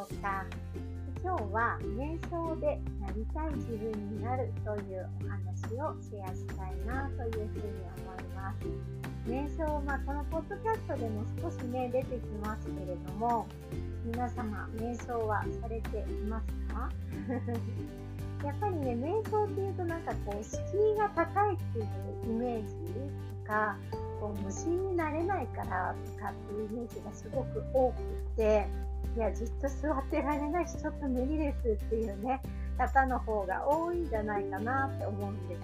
ょうか今日は瞑想でなりたい自分になるというお話をシェアしたいなというふうに思います。瞑想、まあ、このポッドキャストでも少しね出てきますけれども皆様瞑想はされていますか？やっぱりね瞑想っていうとなんかこう敷居が高いっていうイメージとかこう無心になれないからとかっていうイメージがすごく多くていやずっと座ってられないしちょっと無理ですっていうね方の方が多いんじゃないかなって思うんです。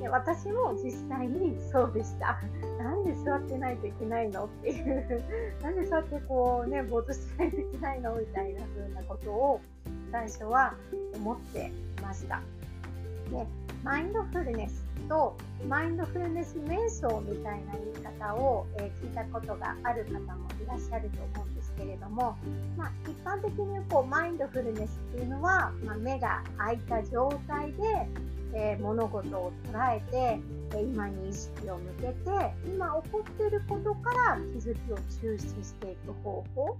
で私も実際にそうでした。なんで座ってないといけないのっていうなんで座ってこうねぼーっとしないといけないのみたいな風なことを最初は思ってました。でマインドフルネスとマインドフルネス瞑想みたいな言い方を、え、聞いたことがある方もいらっしゃると思うんです。けれども、まあ、一般的にこうマインドフルネスっていうのは、まあ、目が開いた状態で、えー、物事を捉えて、え今に意識を向けて今起こっていることから気づきを抽出していく方法が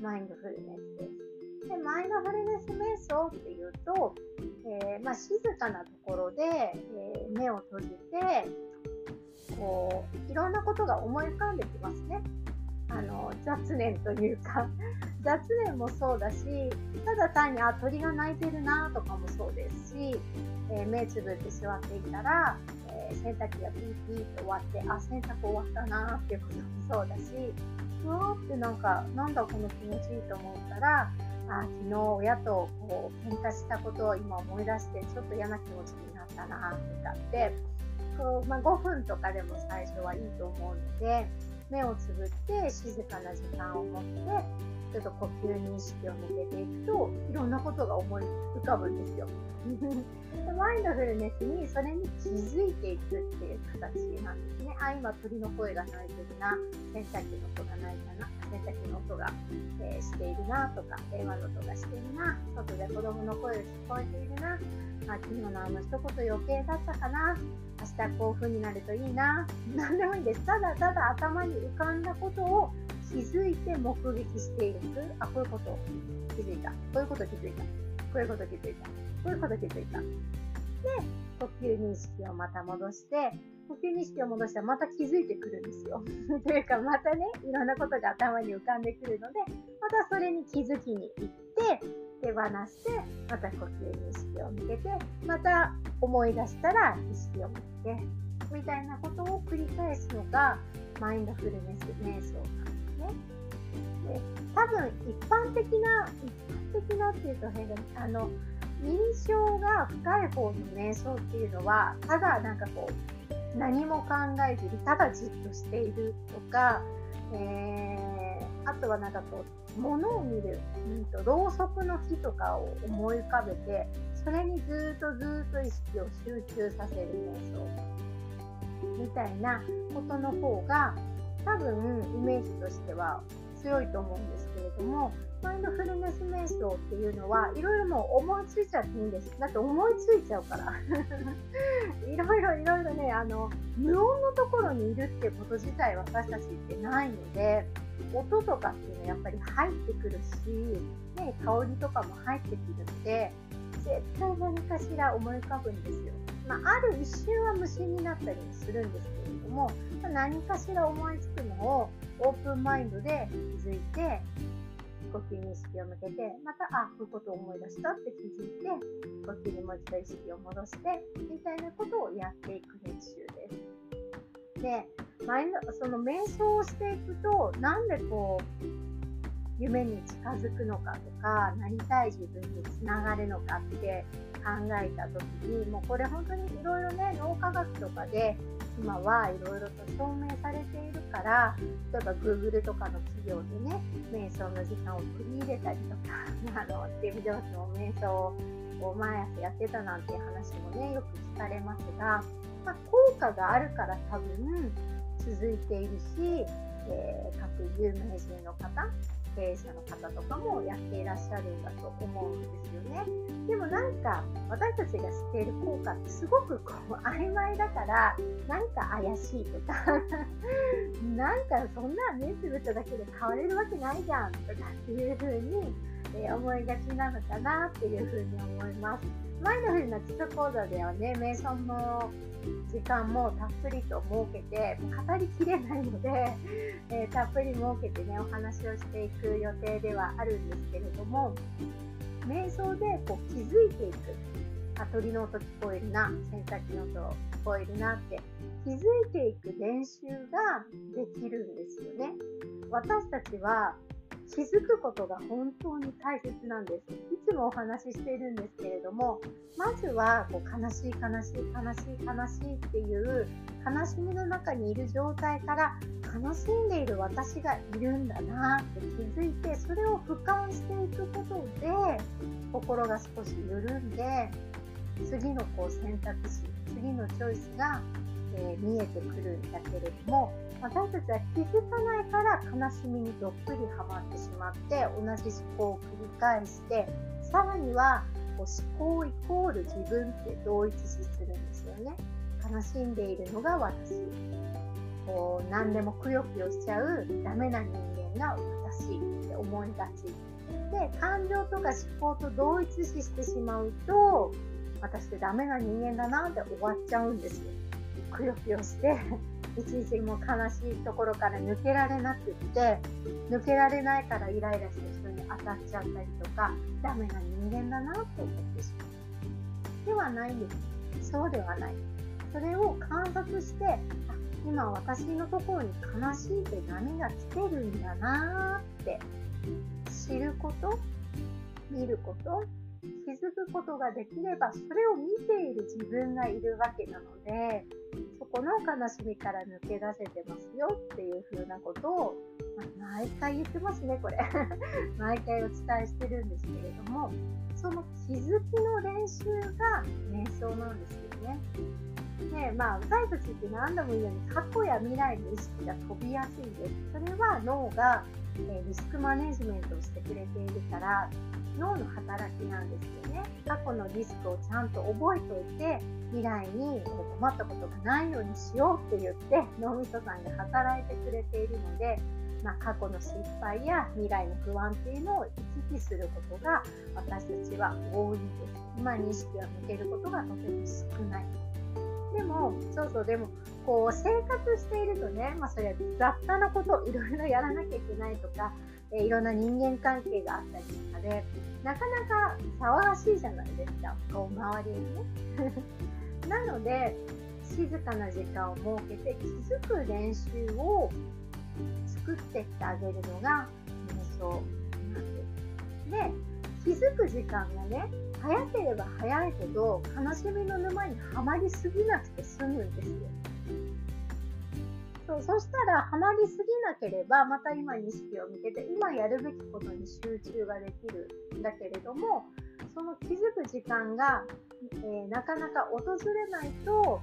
マインドフルネスです。でマインドフルネス瞑想っていうと、えー、まあ、静かなところで、えー、目を閉じてこういろんなことが思い浮かんできますね。あの雑念というか 雑念もそうだしただ単にあ鳥が鳴いてるなとかもそうですし、えー、目つぶって座っていたら、えー、洗濯機がピーピーと終わってあ洗濯終わったなっていうこともそうだしうわーってなんかなんだこの気持ちいいと思ったらあ昨日親とこう喧嘩したことを今思い出してちょっと嫌な気持ちになったなとかってこう、まあ、5分とかでも最初はいいと思うので目をつぶって静かな時間を持ってちょっと呼吸に意識を向けていくといろんなことが思い浮かぶんですよ。マインドフルネスにそれに気づいていくっていう形なんですね。あ、今鳥の声が鳴いてるな、洗濯機の音が鳴いたな、洗濯機の音が、えー、しているなとか、電話の音がしているな、外で子供の声が聞こえているな、あ昨日のあの一言余計だったかな、明日こういう風になるといいな、何でもいいんです。ただただ頭に浮かんだことを気づいて目撃していく。あ、こういうこと気づいた。こういうこと気づいた。こういうこと気づいた。こういうこと気づいた。で、呼吸認識をまた戻して、呼吸認識を戻したらまた気づいてくるんですよ。というか、またね、いろんなことが頭に浮かんでくるので、またそれに気づきに行って、手放して、また呼吸認識を向けて、また思い出したら意識を向けて、みたいなことを繰り返すのが、マインドフルネス瞑想なんね。で多分一般的な、一般的なっていうと変だあの、印象が深い方の瞑想っていうのは、ただなんかこう、何も考えずに、ただじっとしているとか、えー、あとはなんかこう、物を見る、うんと、ろうそくの火とかを思い浮かべて、それにずっとずっと意識を集中させる瞑想みたいなことの方が多分イメージとしては強いと思うんですけれどもマインドフルネス瞑想っていうのはいろいろもう思いついちゃっていいんですだって思いついちゃうから いろいろいろいろねあの無音のところにいるってこと自体私たちってないので音とかっていうのはやっぱり入ってくるし、ね、香りとかも入ってくるので絶対何かしら思い浮かぶんですよ。まあ、ある一瞬は無心になったりするんですけれども、まあ、何かしら思いつくのをオープンマインドで気づいて呼吸に意識を向けてまたあこういうことを思い出したって気づいて呼吸にもう一度意識を戻してみたいなことをやっていく練習です。でマインドその瞑想をしていくとなんでこう夢に近づくのかとかなりたい自分につながるのかって考えた時にもうこれ本当にいろいろね脳科学とかで今はいろいろと証明されているから例えば Google とかの企業でね瞑想の時間を取り入れたりとか あのスティーブ・ジョブズも瞑想を毎朝やってたなんていう話もねよく聞かれますが、まあ、効果があるから多分続いているし、えー、各有名人の方経営者の方とかもやっていらっしゃるんだと思うんですよね。でもなんか私たちが知っている効果ってすごくこう曖昧だからなんか怪しいとか なんかそんな目つぶっただけで変われるわけないじゃんとかっていう風に、え思いがちなのかなっていう風に思います。マインドフルな基礎講座ではね、瞑想の時間もたっぷりと設けて、語りきれないので、えー、たっぷり設けてね、お話をしていく予定ではあるんですけれども、瞑想でこう気づいていく。あ、鳥の音聞こえるな、洗濯機の音聞こえるなって気づいていく練習ができるんですよね。私たちは気づくことが本当に大切なんです。いつもお話ししているんですけれども、まずはこう悲しい悲しい悲しい悲しいっていう悲しみの中にいる状態から悲しんでいる私がいるんだなって気づいて、それを俯瞰していくことで心が少し緩んで、次のこう選択肢、次のチョイスがえー、見えてくるんだけれども私たちは気づかないから悲しみにどっぷりはまってしまって同じ思考を繰り返してさらにはこう思考イコール自分って同一視するんですよね。悲しんでいるのが私。こう何でもくよくよしちゃうダメな人間が私って思いがち。で感情とか思考と同一視してしまうと私ってダメな人間だなって終わっちゃうんですよ。くよくよして一時も悲しいところから抜けられなくって抜けられないからイライラして人に当たっちゃったりとかダメな人間だなと思ってしまう。ではないんです。そうではない。それを観察してあ今私のところに悲しいって波が来てるんだなって知ること見ること気づくことができればそれを見ている自分がいるわけなのでそこの悲しみから抜け出せてますよっていう風なことを、まあ、毎回言ってますねこれ 毎回お伝えしてるんですけれどもその気づきの練習が瞑想なんですよね。でまあ、私たちって何度も言うように過去や未来の意識が飛びやすいです。それは脳が、えリスクマネジメントをしてくれているから脳の働きなんですよね。過去のリスクをちゃんと覚えておいて、未来に困ったことがないようにしようって言って脳みそさんが働いてくれているので、まあ、過去の失敗や未来の不安っていうのを行き来することが私たちは多いです。今に意識を向けることがとても少ない。でも、そうそう、でも、こう、生活しているとね、まあ、それは雑多なことをいろいろやらなきゃいけないとか、えいろんな人間関係があったりとかで、なかなか騒がしいじゃないですか、こう、周りにね。なので、静かな時間を設けて気づく練習を作ってってあげるのが瞑想なんです。で、気づく時間がね、早ければ早いほど悲しみの沼にはまりすぎなくて済むんですよ。そうそしたらハマりすぎなければまた今意識を向けて今やるべきことに集中ができるんだけれどもその気づく時間が、えー、なかなか訪れないと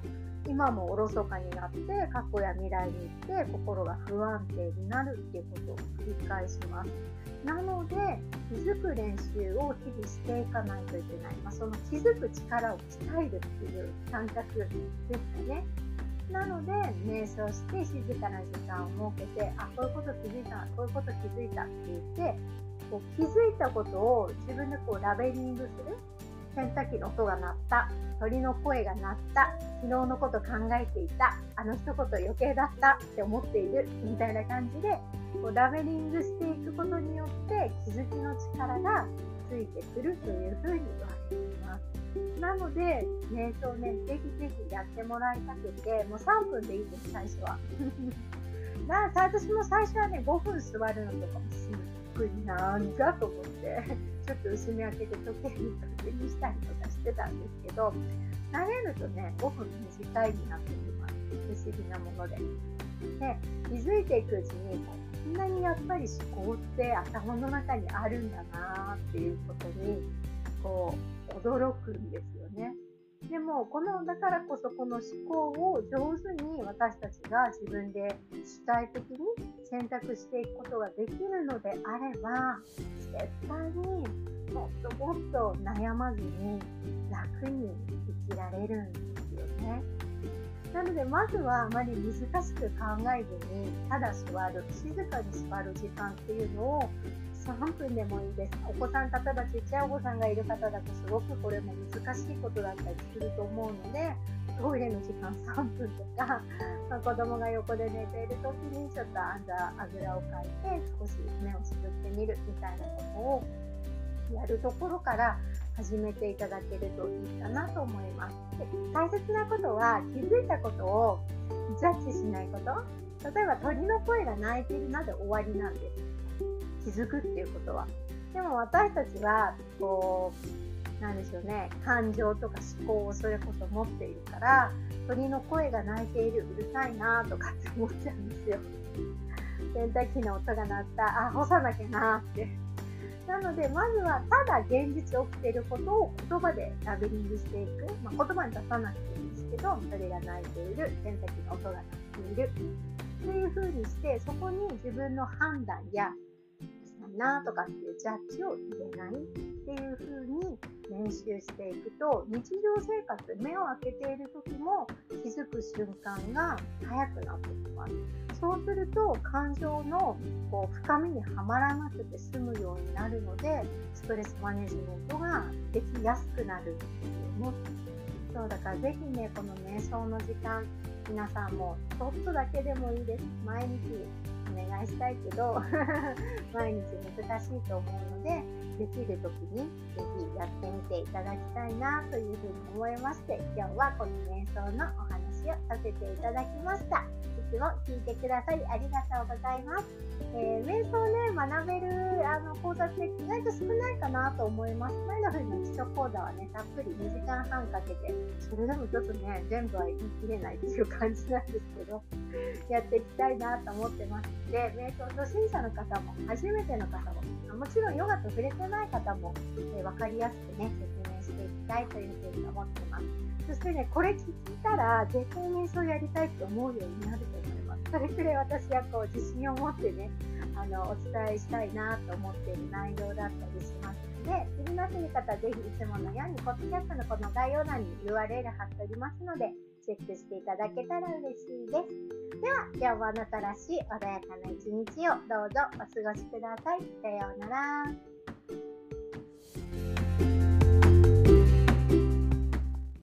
今もおろそかになって過去や未来に行って心が不安定になるっていうことを繰り返します。なので気づく練習を日々していかないといけない、まあ、その気づく力を鍛えるっていう感覚ですかね。なので瞑想して静かな時間を設けてあこういうこと気づいたこういうこと気づいたって言ってこう気づいたことを自分でこうラベリングする。洗濯機の音が鳴った鳥の声が鳴った昨日のこと考えていたあの一言余計だったって思っているみたいな感じでこうラベリングしていくことによって気づきの力がついてくるというふうに言われています。なので、瞑想ね、ぜひぜひやってもらいたくて、もう3分でいいです、最初は。な私も最初はね、5分座るのとかもすっなんだと思って、ちょっと薄め開けて時計に確認したりとかしてたんですけど、慣れるとね、5分短いになってきます。不思議なもので。で、気づいていくうちに、こんなにやっぱり思考って頭の中にあるんだなっていうことにこう驚くんですよね。でもこのだからこそこの思考を上手に私たちが自分で主体的に選択していくことができるのであれば絶対にもっともっと悩まずに楽に生きられるんですよね。なのでまずはあまり難しく考えずにただ座る静かに座る時間っていうのを3分でもいいですお子さん例えばちっちゃいお子さんがいる方だとすごくこれも難しいことだったりすると思うのでトイレの時間3分とか、まあ、子供が横で寝ている時にちょっとあぐらをかいて少し目をつぶってみるみたいなことをやるところから始めていただけるといいかなと思います。で大切なことは気づいたことをジャッジしないこと。例えば鳥の声が鳴いているなで終わりなんです。気づくっていうことは。でも私たちはこうなんでしょうね感情とか思考をそれこそ持っているから鳥の声が鳴いているうるさいなとかって思っちゃうんですよ。洗濯機の音が鳴ったあ干さなきゃなってなので、まずはただ現実起きていることを言葉でラベリングしていく。まあ、言葉に出さなくていいんですけど、それが泣いている、洗濯機の音が鳴っている。っていう風にして、そこに自分の判断や、なとかっていうジャッジを入れないっていう風に練習していくと、日常生活、目を開けている時も気づく瞬間が早くなってきます。そうすると感情のこう深みにはまらなくて済むようになるのでストレスマネジメントができやすくなるんですよね。そうだからぜひねこの瞑想の時間皆さんもちょっとだけでもいいです毎日お願いしたいけど 毎日難しいと思うのでできる時に是非やってみていただきたいなというふうに思いまして今日はこの瞑想のお話をさせていただきました。つも聞いてくださりありがとうございます。えー、瞑想ね、学べるあの講座って意外と少ないかなと思います。前の日の基礎講座はね、たっぷり2時間半かけて、それでもちょっとね、全部は言い切れないっていう感じなんですけど、やっていきたいなと思ってますので、瞑想初心者の方も、初めての方も、もちろんヨガと触れてない方も、えー、分かりやすくね、説明していきたいというふうに思ってます。そしてね、これ聞いたら、絶対瞑想やりたいって思うようになると思います。それくらい私はこう自信を持ってね、あのお伝えしたいなと思っている内容だったりしますので、気になっている方はぜひいつものように、ポッドキャストのこの概要欄に URL 貼っておりますので、チェックしていただけたら嬉しいです。では、今日もあなたらしい穏やかな一日をどうぞお過ごしください。さようなら。